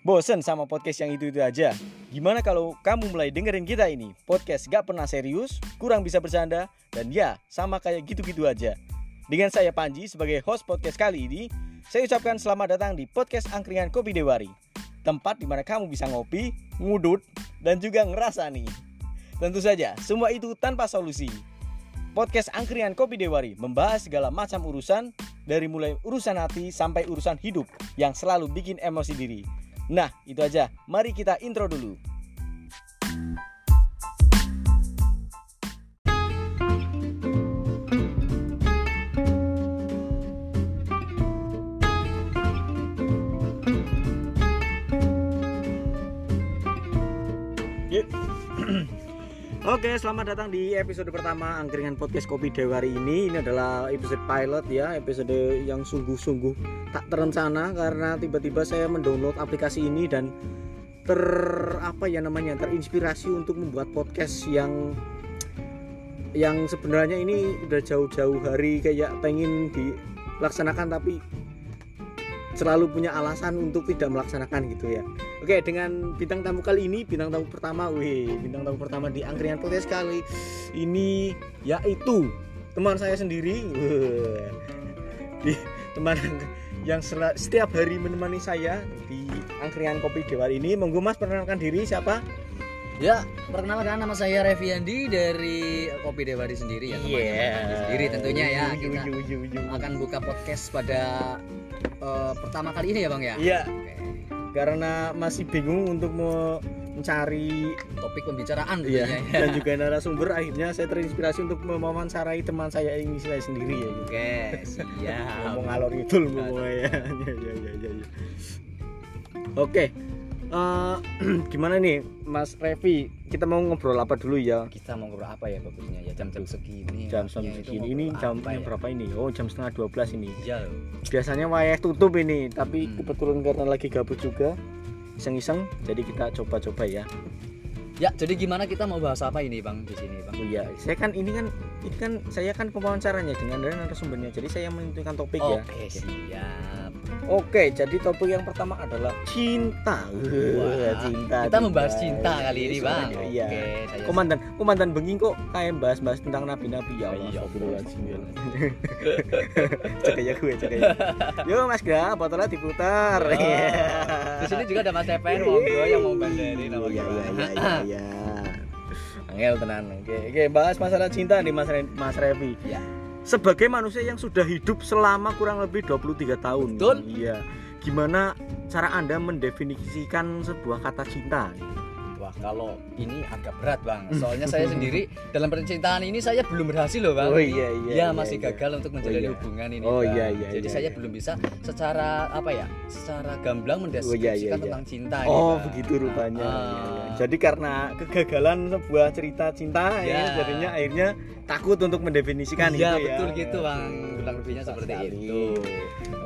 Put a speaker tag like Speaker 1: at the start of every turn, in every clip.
Speaker 1: Bosen sama podcast yang itu-itu aja? Gimana kalau kamu mulai dengerin kita ini? Podcast gak pernah serius, kurang bisa bercanda, dan ya sama kayak gitu-gitu aja. Dengan saya Panji sebagai host podcast kali ini, saya ucapkan selamat datang di podcast Angkringan Kopi Dewari. Tempat di mana kamu bisa ngopi, ngudut, dan juga ngerasa nih. Tentu saja, semua itu tanpa solusi. Podcast Angkringan Kopi Dewari membahas segala macam urusan dari mulai urusan hati sampai urusan hidup yang selalu bikin emosi diri. Nah, itu aja. Mari kita intro dulu. Yuk. Oke, selamat datang di episode pertama Angkringan Podcast Kopi Dewari ini. Ini adalah episode pilot ya, episode yang sungguh-sungguh tak terencana karena tiba-tiba saya mendownload aplikasi ini dan ter apa ya namanya terinspirasi untuk membuat podcast yang yang sebenarnya ini udah jauh-jauh hari kayak pengen dilaksanakan tapi selalu punya alasan untuk tidak melaksanakan gitu ya. Oke, dengan bintang tamu kali ini, bintang tamu pertama, wih, bintang tamu pertama di Angkringan Podcast kali ini yaitu teman saya sendiri. Wih. Teman yang setiap hari menemani saya di Angkringan Kopi Dewa ini. Monggo Mas perkenalkan diri siapa?
Speaker 2: Ya, perkenalkan nama saya Revi Andi dari Kopi Dewari sendiri ya, teman Kopi sendiri tentunya ya. Kita
Speaker 1: yuyu, yuyu.
Speaker 2: akan buka podcast pada eh, pertama kali ini ya, Bang ya.
Speaker 1: Iya,
Speaker 2: Oke.
Speaker 1: karena masih bingung untuk me- mencari
Speaker 2: Topik pembicaraan
Speaker 1: Iya,
Speaker 2: ya.
Speaker 1: dan juga narasumber akhirnya saya terinspirasi untuk mewawancarai teman saya ini saya sendiri ya gitu.
Speaker 2: Oke, siap.
Speaker 1: ngomong ngalor itu ya, ya, ya, ya. Oke. Eh, gimana nih Mas Revi? Kita mau ngobrol apa dulu ya?
Speaker 2: Kita mau ngobrol apa ya bagusnya ya jam-jam segini.
Speaker 1: Jam jam segini ini
Speaker 2: apa ya?
Speaker 1: berapa ini? Oh, jam setengah 12 ini.
Speaker 2: Iya.
Speaker 1: Biasanya wayah tutup ini, tapi
Speaker 2: Hmm.
Speaker 1: kebetulan karena lagi gabut juga iseng-iseng jadi kita coba-coba ya.
Speaker 2: Ya, jadi gimana kita mau bahas apa ini, Bang, di sini, Bang?
Speaker 1: Oh iya, saya kan ini kan ini kan saya kan pewawancaranya dengan narasumbernya. Jadi saya menentukan topik ya.
Speaker 2: Oke, siap.
Speaker 1: Oke, jadi topik yang pertama adalah cinta.
Speaker 2: Wah,
Speaker 1: cinta.
Speaker 2: Kita membahas cinta kali ini,
Speaker 1: Iya,
Speaker 2: Bang.
Speaker 1: Iya.
Speaker 2: Oke, saya
Speaker 1: Komandan, komandan Benging kok kayak bahas-bahas tentang nabi-nabi ya Allah.
Speaker 2: Iya,
Speaker 1: Astagfirullahaladzim, ya gue, cekaya. Yo Mas Ga, botolnya diputar.
Speaker 2: Ya. Di sini juga ada Mas Evan, monggo yang mau bandarin apa
Speaker 1: Iya, iya,
Speaker 2: gimana.
Speaker 1: iya, iya, iya. Angel tenan. Oke, oke, bahas masalah cinta nih Mas Re- Mas Revi.
Speaker 2: Ya.
Speaker 1: Sebagai manusia yang sudah hidup selama kurang lebih 23 tahun.
Speaker 2: Betul.
Speaker 1: Iya. Gimana cara Anda mendefinisikan sebuah kata cinta?
Speaker 2: Wah, kalau ini agak berat, Bang. Soalnya saya sendiri dalam percintaan ini saya belum berhasil loh, Bang.
Speaker 1: Oh iya iya.
Speaker 2: ya
Speaker 1: iya,
Speaker 2: masih
Speaker 1: iya.
Speaker 2: gagal untuk menjalani
Speaker 1: iya.
Speaker 2: hubungan ini.
Speaker 1: Oh,
Speaker 2: Bang.
Speaker 1: iya, iya,
Speaker 2: Jadi
Speaker 1: iya,
Speaker 2: saya
Speaker 1: iya.
Speaker 2: belum bisa secara apa ya? Secara gamblang mendeskripsikan
Speaker 1: Oh, iya, iya, iya.
Speaker 2: tentang cinta ini,
Speaker 1: Oh
Speaker 2: Bang.
Speaker 1: begitu rupanya.
Speaker 2: Ah,
Speaker 1: Iya, iya. Jadi karena kegagalan sebuah cerita cinta ya,
Speaker 2: Ya.
Speaker 1: jadinya akhirnya takut untuk mendefinisikan
Speaker 2: Iya,
Speaker 1: itu ya.
Speaker 2: betul gitu. Bang. Kurang lebihnya seperti
Speaker 1: sekali.
Speaker 2: itu.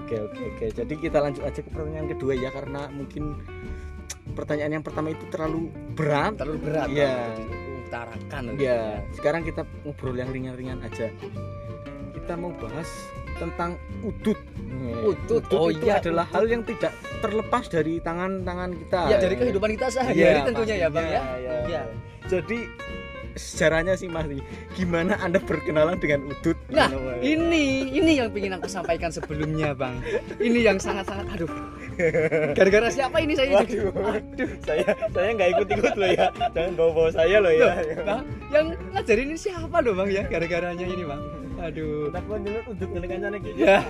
Speaker 1: Oke oke oke. Jadi kita lanjut aja ke pertanyaan kedua ya karena mungkin pertanyaan yang pertama itu terlalu berat.
Speaker 2: Terlalu berat,
Speaker 1: Iya.
Speaker 2: Jadi Utarakan gitu
Speaker 1: Ya, sekarang kita ngobrol yang ringan-ringan aja. Kita mau bahas tentang udut.
Speaker 2: Udut, oh
Speaker 1: itu
Speaker 2: iya,
Speaker 1: adalah
Speaker 2: udut.
Speaker 1: hal yang tidak terlepas dari tangan-tangan kita.
Speaker 2: Ya dari kehidupan kita sehari-hari
Speaker 1: Iya,
Speaker 2: tentunya ya, Bang ya.
Speaker 1: ya.
Speaker 2: Iya.
Speaker 1: Jadi sejarahnya sih Mas, gimana Anda berkenalan dengan udut?
Speaker 2: Nah, ini ini yang ingin aku sampaikan sebelumnya, Bang. Ini yang sangat-sangat aduh. Gara-gara siapa ini saya
Speaker 1: Waduh, saya saya nggak ikut-ikut loh ya. Jangan bawa-bawa saya loh ya.
Speaker 2: Nah, yang ngajarin ini siapa loh, Bang ya? Gara-garanya ini, Bang. Aduh.
Speaker 1: Pun dulu dengan kancane gitu.
Speaker 2: Ya.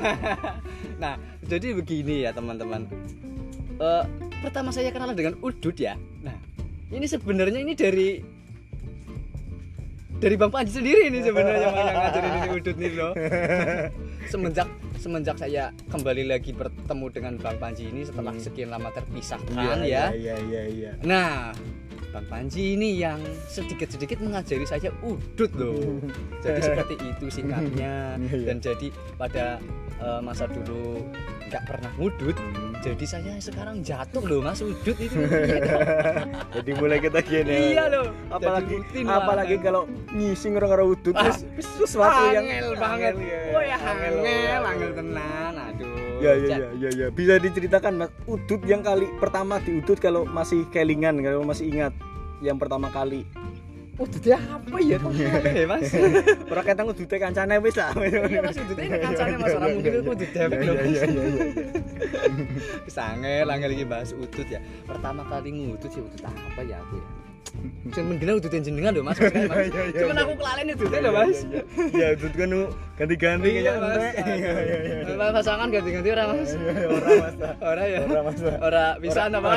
Speaker 2: nah, jadi begini ya, teman-teman. Eh, pertama saya kenalan dengan Udut ya. Nah, ini sebenarnya ini dari dari Bang Panji sendiri ini sebenarnya Bang, yang ngajarin ini Udut nih loh. semenjak semenjak saya kembali lagi bertemu dengan Bang Panji ini setelah
Speaker 1: Hmm.
Speaker 2: sekian lama terpisahkan ya.
Speaker 1: Iya iya iya.
Speaker 2: Nah, Bang Panji ini yang sedikit-sedikit mengajari saya udut loh. Jadi seperti itu singkatnya.
Speaker 1: Iya.
Speaker 2: Dan jadi pada eh, masa dulu nggak pernah ngudut, jadi saya sekarang jatuh loh mas udut itu. Iya.
Speaker 1: Jadi mulai kita gini.
Speaker 2: iya loh.
Speaker 1: Apalagi
Speaker 2: rutin
Speaker 1: apalagi kalau ngising orang-orang udut
Speaker 2: Ah,
Speaker 1: wis sesuatu yang
Speaker 2: angel banget.
Speaker 1: ya.
Speaker 2: Oh ya
Speaker 1: Angel,
Speaker 2: angel,
Speaker 1: angel.
Speaker 2: angel tenan. Aduh,
Speaker 1: Ya ya ya ya ya. Bisa diceritakan Mas udut yang kali pertama di udut kalau masih kelingan kalau masih ingat yang pertama kali.
Speaker 2: Udutnya apa ya? Kok ya, Mas?
Speaker 1: Ora ketang udute kancane wis lah.
Speaker 2: Iya, Mas udutnya kancane Mas ora mungkin itu udut dewek lho.
Speaker 1: Iya iya iya.
Speaker 2: Sange langgar iki bahas udut ya. Pertama kali ngudut sih udut apa ya aku ya? Sing mendina udutin jenengan lho Mas. Mas.
Speaker 1: Iya, iya,
Speaker 2: Cuman aku kelalen udutnya lho Mas.
Speaker 1: Ya udut kan ganti-ganti
Speaker 2: Iya
Speaker 1: kayak
Speaker 2: Mas.
Speaker 1: Iya iya iya.
Speaker 2: Mas, Pasangan ganti-ganti ora Mas?
Speaker 1: Ora Mas.
Speaker 2: Ora ya.
Speaker 1: Ora Mas.
Speaker 2: Ora bisa apa?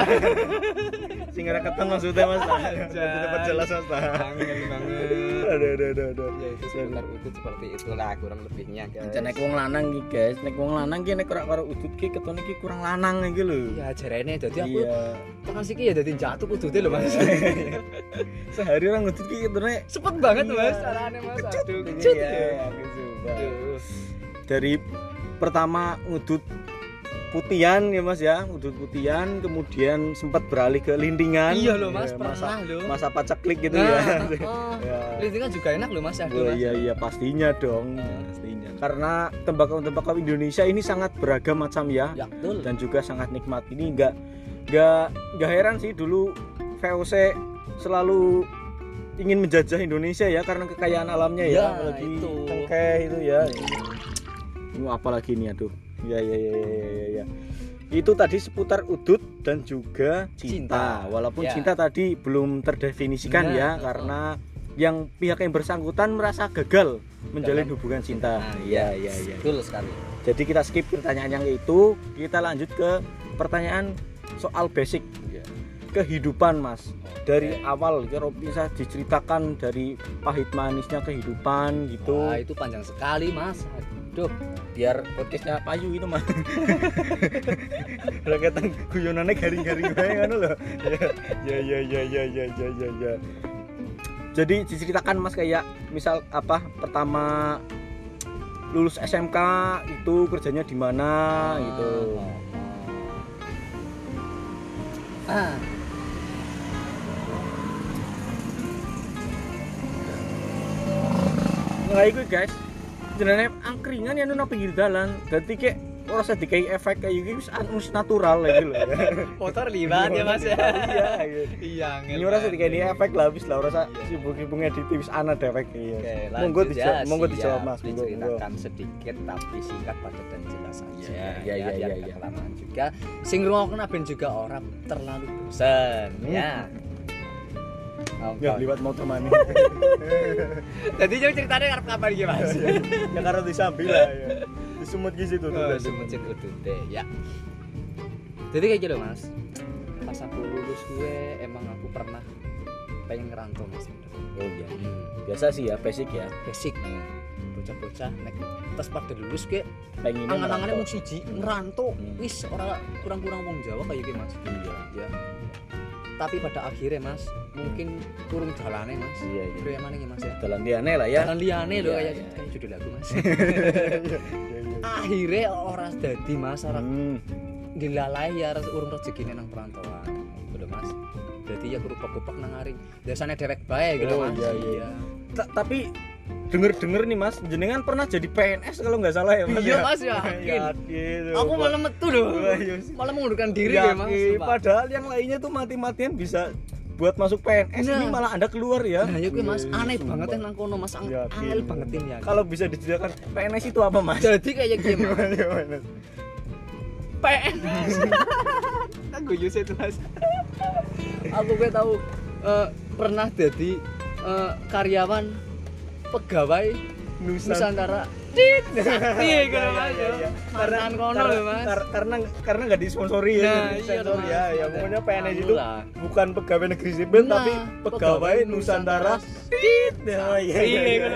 Speaker 1: Sing keteng maksudnya Mas. Maksudnya perjelas Mas.
Speaker 2: Banget.
Speaker 1: Aduh aduh aduh aduh.
Speaker 2: Ya itu seputar udut seperti itulah kurang lebihnya guys.
Speaker 1: Jan nek wong lanang iki guys, nek wong lanang nek ora karo udut ki ketone ki kurang lanang iki lho.
Speaker 2: Ya jarene dadi aku
Speaker 1: Iya.
Speaker 2: tekan siki ya dadi jatuh udutnya lho Mas.
Speaker 1: Sehari orang ngudut ki ketone
Speaker 2: Cepet banget
Speaker 1: Iya.
Speaker 2: Mas carane Mas. Aduh,
Speaker 1: Iya,
Speaker 2: kecut.
Speaker 1: iya,
Speaker 2: ya.
Speaker 1: Dari pertama ngudut putian ya Mas ya, ngudut putian kemudian sempat beralih ke lintingan.
Speaker 2: Iya loh Mas,
Speaker 1: Ya,
Speaker 2: pernah
Speaker 1: masa,
Speaker 2: loh.
Speaker 1: masa paceklik gitu
Speaker 2: Nah,
Speaker 1: ya.
Speaker 2: oh,
Speaker 1: Ya.
Speaker 2: Lintingan juga enak loh Mas, aduh
Speaker 1: Oh,
Speaker 2: Mas.
Speaker 1: iya iya pastinya dong,
Speaker 2: Hmm.
Speaker 1: pastinya. Karena tembakau-tembakau Indonesia ini sangat beragam macam ya.
Speaker 2: Ya betul.
Speaker 1: dan juga sangat nikmat ini enggak enggak enggak heran sih dulu VOC selalu ingin menjajah Indonesia ya karena kekayaan alamnya ya,
Speaker 2: Ya,
Speaker 1: apalagi
Speaker 2: itu.
Speaker 1: cengkeh itu ya ini apa lagi nih aduh ya ya ya ya ya, ya. itu tadi seputar udut dan juga cinta,
Speaker 2: Cinta.
Speaker 1: walaupun
Speaker 2: Ya.
Speaker 1: cinta tadi belum terdefinisikan ya
Speaker 2: oh.
Speaker 1: karena yang pihak yang bersangkutan merasa gagal menjalin
Speaker 2: Dalam-
Speaker 1: hubungan cinta
Speaker 2: Nah,
Speaker 1: iya iya iya
Speaker 2: Betul sekali.
Speaker 1: jadi kita skip pertanyaan yang itu, kita lanjut ke pertanyaan soal basic kehidupan, Mas. Dari awal kalau bisa diceritakan dari pahit manisnya kehidupan gitu.
Speaker 2: Wah, itu panjang sekali Mas. Aduh.
Speaker 1: Biar podcastnya payu itu, Mas. Udah ketang guyonannya garing-garing wae ngono lho. Ya ya ya ya ya ya ya ya. Jadi diceritakan Mas kayak misal apa pertama lulus SMK itu kerjanya di mana gitu.
Speaker 2: Ah.
Speaker 1: Nah itu guys, jenenge angkringan yang nuna pinggir dalan. Dadi kayak ora usah dikai efek kayak gitu wis wis natural lagi lho.
Speaker 2: Motor libat ya Mas ya.
Speaker 1: Iya, iya.
Speaker 2: Iya,
Speaker 1: Ini ora usah dikai efek lah wis lah ora usah sibuk-sibuk ngedit wis ana efek iya.
Speaker 2: Oke,
Speaker 1: Monggo
Speaker 2: lanjut
Speaker 1: dijawab,
Speaker 2: ya,
Speaker 1: monggo dijawab Mas.
Speaker 2: Diceritakan sedikit tapi singkat padat dan jelas saja.
Speaker 1: Iya, iya,
Speaker 2: ya,
Speaker 1: iya, iya, iya.
Speaker 2: juga. Sing ngrungokno ben juga orang terlalu bosan ya.
Speaker 1: Ya
Speaker 2: Oke.
Speaker 1: liwat motor mani.
Speaker 2: Jadi yang ceritanya karep kapan iki Mas?
Speaker 1: ya karo disambi lah ya. Disumut ki situ tuh.
Speaker 2: Oh, semecit udute ya. Jadi kayak gitu Mas. Pas aku lulus gue emang aku pernah pengen ngerantau Mas.
Speaker 1: Oh iya.
Speaker 2: Hmm.
Speaker 1: Biasa sih ya basic ya.
Speaker 2: Basic nih. Bocah-bocah nek terus pada lulus ke
Speaker 1: Pengen
Speaker 2: angan-angannya mau siji ngerantau
Speaker 1: Hmm.
Speaker 2: wis ora kurang-kurang wong Jawa kayak gitu Mas.
Speaker 1: Iya.
Speaker 2: Ya. Tapi pada akhirnya Mas, mungkin kurang jalannya Mas.
Speaker 1: Iya, iya.
Speaker 2: Yang mana Mas ya?
Speaker 1: Jalan liane lah ya.
Speaker 2: Jalan liane loh
Speaker 1: Iya,
Speaker 2: kayak
Speaker 1: iya.
Speaker 2: kayak judul lagu Mas.
Speaker 1: Iya, iya.
Speaker 2: akhirnya ora dadi Mas, ora
Speaker 1: Hmm.
Speaker 2: dilalai ya urung rezekine nang perantauan. Gitu Mas. Jadi ya kerupak-kerupak nang ari. Biasanya dewek bae gitu
Speaker 1: Oh,
Speaker 2: Mas.
Speaker 1: iya, iya. Ta- Tapi denger-denger nih Mas, jenengan pernah jadi PNS kalau nggak salah ya Mas.
Speaker 2: Iya,
Speaker 1: ya?
Speaker 2: Mas, yakin.
Speaker 1: Yakin.
Speaker 2: Aku malah metu loh.
Speaker 1: Iya sih.
Speaker 2: Malah mengundurkan diri ya Mas.
Speaker 1: Padahal yang lainnya tuh mati-matian bisa buat masuk PNS
Speaker 2: Nah.
Speaker 1: ini malah Anda keluar ya.
Speaker 2: Nah, ya kuwi Mas,
Speaker 1: Iya,
Speaker 2: aneh
Speaker 1: sumpah.
Speaker 2: banget ya nang kono Mas, ang
Speaker 1: Yakin.
Speaker 2: angel bangetin ya.
Speaker 1: Kalau bisa diceritakan PNS itu apa Mas?
Speaker 2: Jadi kayak.
Speaker 1: Gimana?
Speaker 2: PNS. Aku yus itu mas. Aku gue tahu eh, pernah jadi eh, karyawan pegawai
Speaker 1: Nusan-
Speaker 2: Nusantara. Tit,
Speaker 1: Iya,
Speaker 2: gitu
Speaker 1: iya, iya.
Speaker 2: Karena kono
Speaker 1: karena,
Speaker 2: loh mas.
Speaker 1: kar- karena karena nggak disponsori ya,
Speaker 2: Nah, iya Mas.
Speaker 1: ya. Ya pokoknya PNS itu bukan pegawai negeri sipil
Speaker 2: Nah,
Speaker 1: tapi pegawai Nusantara. Tit. Oh iya iya.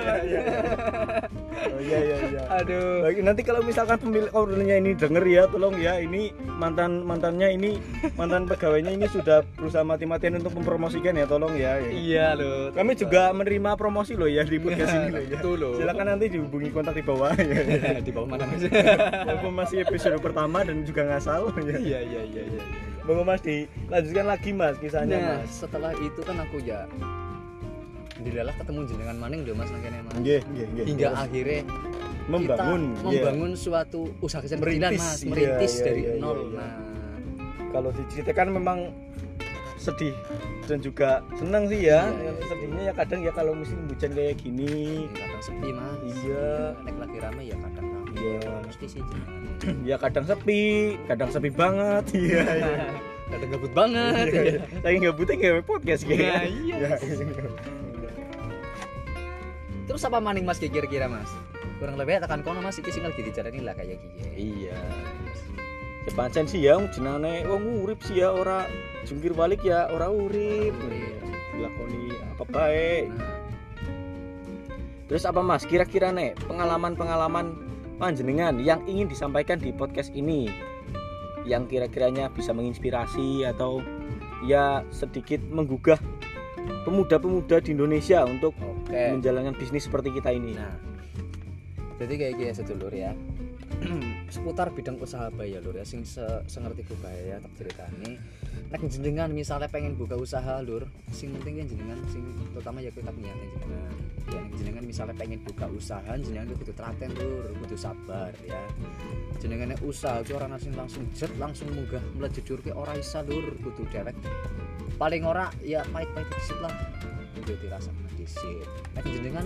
Speaker 2: Iya,
Speaker 1: iya, iya. Oh iya iya iya.
Speaker 2: Aduh.
Speaker 1: Baik, nanti kalau misalkan pemilik ordernya ini denger ya, tolong ya ini mantan mantannya ini mantan pegawainya ini sudah berusaha mati-matian untuk mempromosikan ya, tolong ya. ya.
Speaker 2: Iya loh.
Speaker 1: Kami juga menerima promosi loh ya di podcast
Speaker 2: Iya,
Speaker 1: ini loh ya.
Speaker 2: betul loh.
Speaker 1: Silakan nanti dihubungi kontak di bawah ya.
Speaker 2: di bawah mana mas?
Speaker 1: Walaupun masih episode pertama dan juga ngasal ya.
Speaker 2: Iya iya iya iya.
Speaker 1: Monggo Mas dilanjutkan lagi Mas kisahnya
Speaker 2: Nah
Speaker 1: Mas.
Speaker 2: setelah itu kan aku ya dilalah ketemu jenengan maning deh mas nang kene mas.
Speaker 1: Nggih, nggih, nggih.
Speaker 2: hingga
Speaker 1: Terus?
Speaker 2: akhirnya
Speaker 1: Membangun,
Speaker 2: kita
Speaker 1: iya.
Speaker 2: membangun suatu usaha kecil
Speaker 1: Merintis,
Speaker 2: mas
Speaker 1: iya,
Speaker 2: merintis
Speaker 1: iya,
Speaker 2: dari
Speaker 1: iya, iya,
Speaker 2: nol
Speaker 1: iya.
Speaker 2: nah
Speaker 1: kalau diceritakan memang sedih dan juga senang sih ya
Speaker 2: Iya, iya.
Speaker 1: sedihnya ya kadang ya kalau musim hujan kayak gini
Speaker 2: ya, kadang sepi mas
Speaker 1: Iya.
Speaker 2: nek lagi rame ya kadang rame
Speaker 1: Iya.
Speaker 2: ya mesti sih
Speaker 1: ya kadang sepi kadang sepi banget iya iya
Speaker 2: kadang gabut banget
Speaker 1: Iya,
Speaker 2: ya.
Speaker 1: iya. lagi butuh nggak podcast
Speaker 2: Nah,
Speaker 1: kayak
Speaker 2: iya.
Speaker 1: Ya.
Speaker 2: terus apa maning mas kira-kira mas? Kurang lebih tekan kono mas iki sing lagi dijarani lah kayak gini
Speaker 1: iya. Ya pancen sih ya jenane wong urip sih ya ora jungkir balik ya ora urip.
Speaker 2: Urip.
Speaker 1: dilakoni apa baik
Speaker 2: nah,
Speaker 1: terus apa mas kira-kira nih pengalaman-pengalaman panjenengan yang ingin disampaikan di podcast ini? Yang kira-kiranya bisa menginspirasi atau ya sedikit menggugah pemuda-pemuda di Indonesia untuk
Speaker 2: oke
Speaker 1: menjalankan bisnis seperti kita ini.
Speaker 2: Nah, jadi kayak gini sedulur ya. seputar bidang usaha ya lur ya. Sing se sengerti ku bae ya tak ceritane nek jenengan misalnya pengen buka usaha lur sing penting kan jenengan sing terutama ya kita punya jenengan. Ya nek jenengan misalnya pengen buka usaha jenengan kudu telaten lur kudu sabar ya. Jenengan nek usaha ki ora langsung langsung jet langsung munggah mlejur ke ora isa lur kudu dewek. Paling ora ya pahit-pahit dikit lah kudu dirasakan dhisik nek jenengan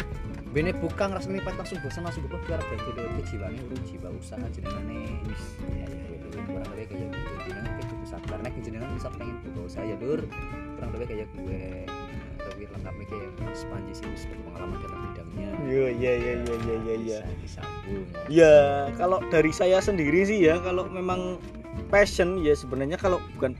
Speaker 2: bene buka ngrasani pahit langsung bosan langsung buka biar berarti lho kejiwane urung jiwa usaha jenengane. Wis ya ya ya kurang lebih kayak gitu jenengan kayak kudu sabar nek jenengan misal pengen buka usaha ya lur kurang lebih kayak gue Nah, tapi lengkapnya kayak Mas Panji sih wis berpengalaman dalam bidangnya.
Speaker 1: Iya iya iya iya iya iya iya.
Speaker 2: bisa disambung
Speaker 1: Ya kalau dari saya sendiri sih ya kalau memang passion ya sebenarnya kalau bukan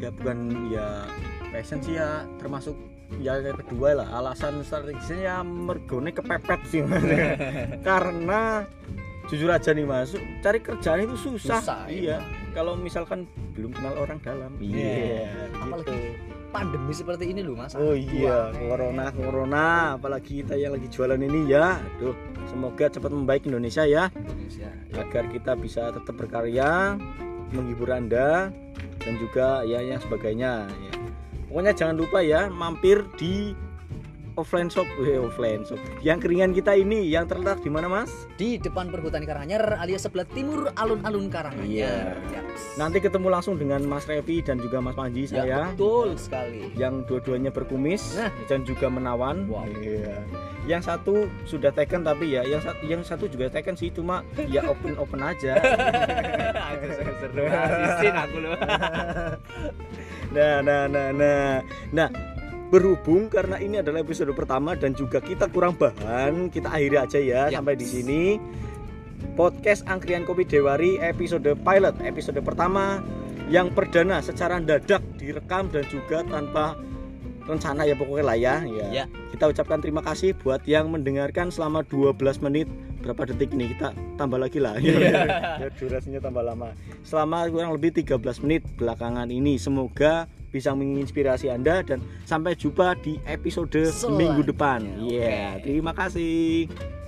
Speaker 1: ya bukan ya passion sih ya termasuk ya yang kedua lah alasan strategisnya ya mergone kepepet sih Mas. karena jujur aja nih mas cari kerjaan itu susah,
Speaker 2: Susah,
Speaker 1: iya
Speaker 2: emang.
Speaker 1: kalau misalkan belum kenal orang dalam
Speaker 2: Iya.
Speaker 1: iya
Speaker 2: Apalagi
Speaker 1: gitu.
Speaker 2: pandemi seperti ini loh mas
Speaker 1: Oh iya,
Speaker 2: Wah,
Speaker 1: corona, corona, apalagi kita yang lagi jualan ini ya. Aduh, semoga cepat membaik Indonesia ya,
Speaker 2: Indonesia
Speaker 1: agar kita bisa tetap berkarya, menghibur Anda dan juga ya yang sebagainya. Ya. Pokoknya jangan lupa ya, mampir di offline shop, eh, offline shop. Yang keringan kita ini, yang terletak di mana mas?
Speaker 2: di depan perhutani Karanganyar alias sebelah timur alun-alun Karanganyar
Speaker 1: Iya.
Speaker 2: Yaps.
Speaker 1: Nanti ketemu langsung dengan Mas Revi dan juga Mas Panji
Speaker 2: ya,
Speaker 1: saya.
Speaker 2: betul sekali
Speaker 1: yang dua-duanya berkumis
Speaker 2: Nah.
Speaker 1: dan juga menawan.
Speaker 2: Wow.
Speaker 1: Iya. Yang satu sudah taken tapi ya yang satu yang satu juga taken sih cuma ya open open aja.
Speaker 2: aku asisin aku loh
Speaker 1: nah, nah, nah, nah. Nah, berhubung karena ini adalah episode pertama dan juga kita kurang bahan, kita akhiri aja ya
Speaker 2: Yaps.
Speaker 1: sampai di sini. Podcast Angkrian Kopi Dewari episode pilot, episode pertama yang perdana secara dadak direkam dan juga tanpa rencana ya pokoknya lah ya. ya.
Speaker 2: Ya.
Speaker 1: Kita ucapkan terima kasih buat yang mendengarkan selama 12 menit berapa detik ini kita tambah lagi lah ya, ya durasinya tambah lama selama kurang lebih 13 menit belakangan ini semoga bisa menginspirasi Anda dan sampai jumpa di episode
Speaker 2: Selanjutnya.
Speaker 1: minggu depan. Iya,
Speaker 2: Oke.
Speaker 1: terima kasih.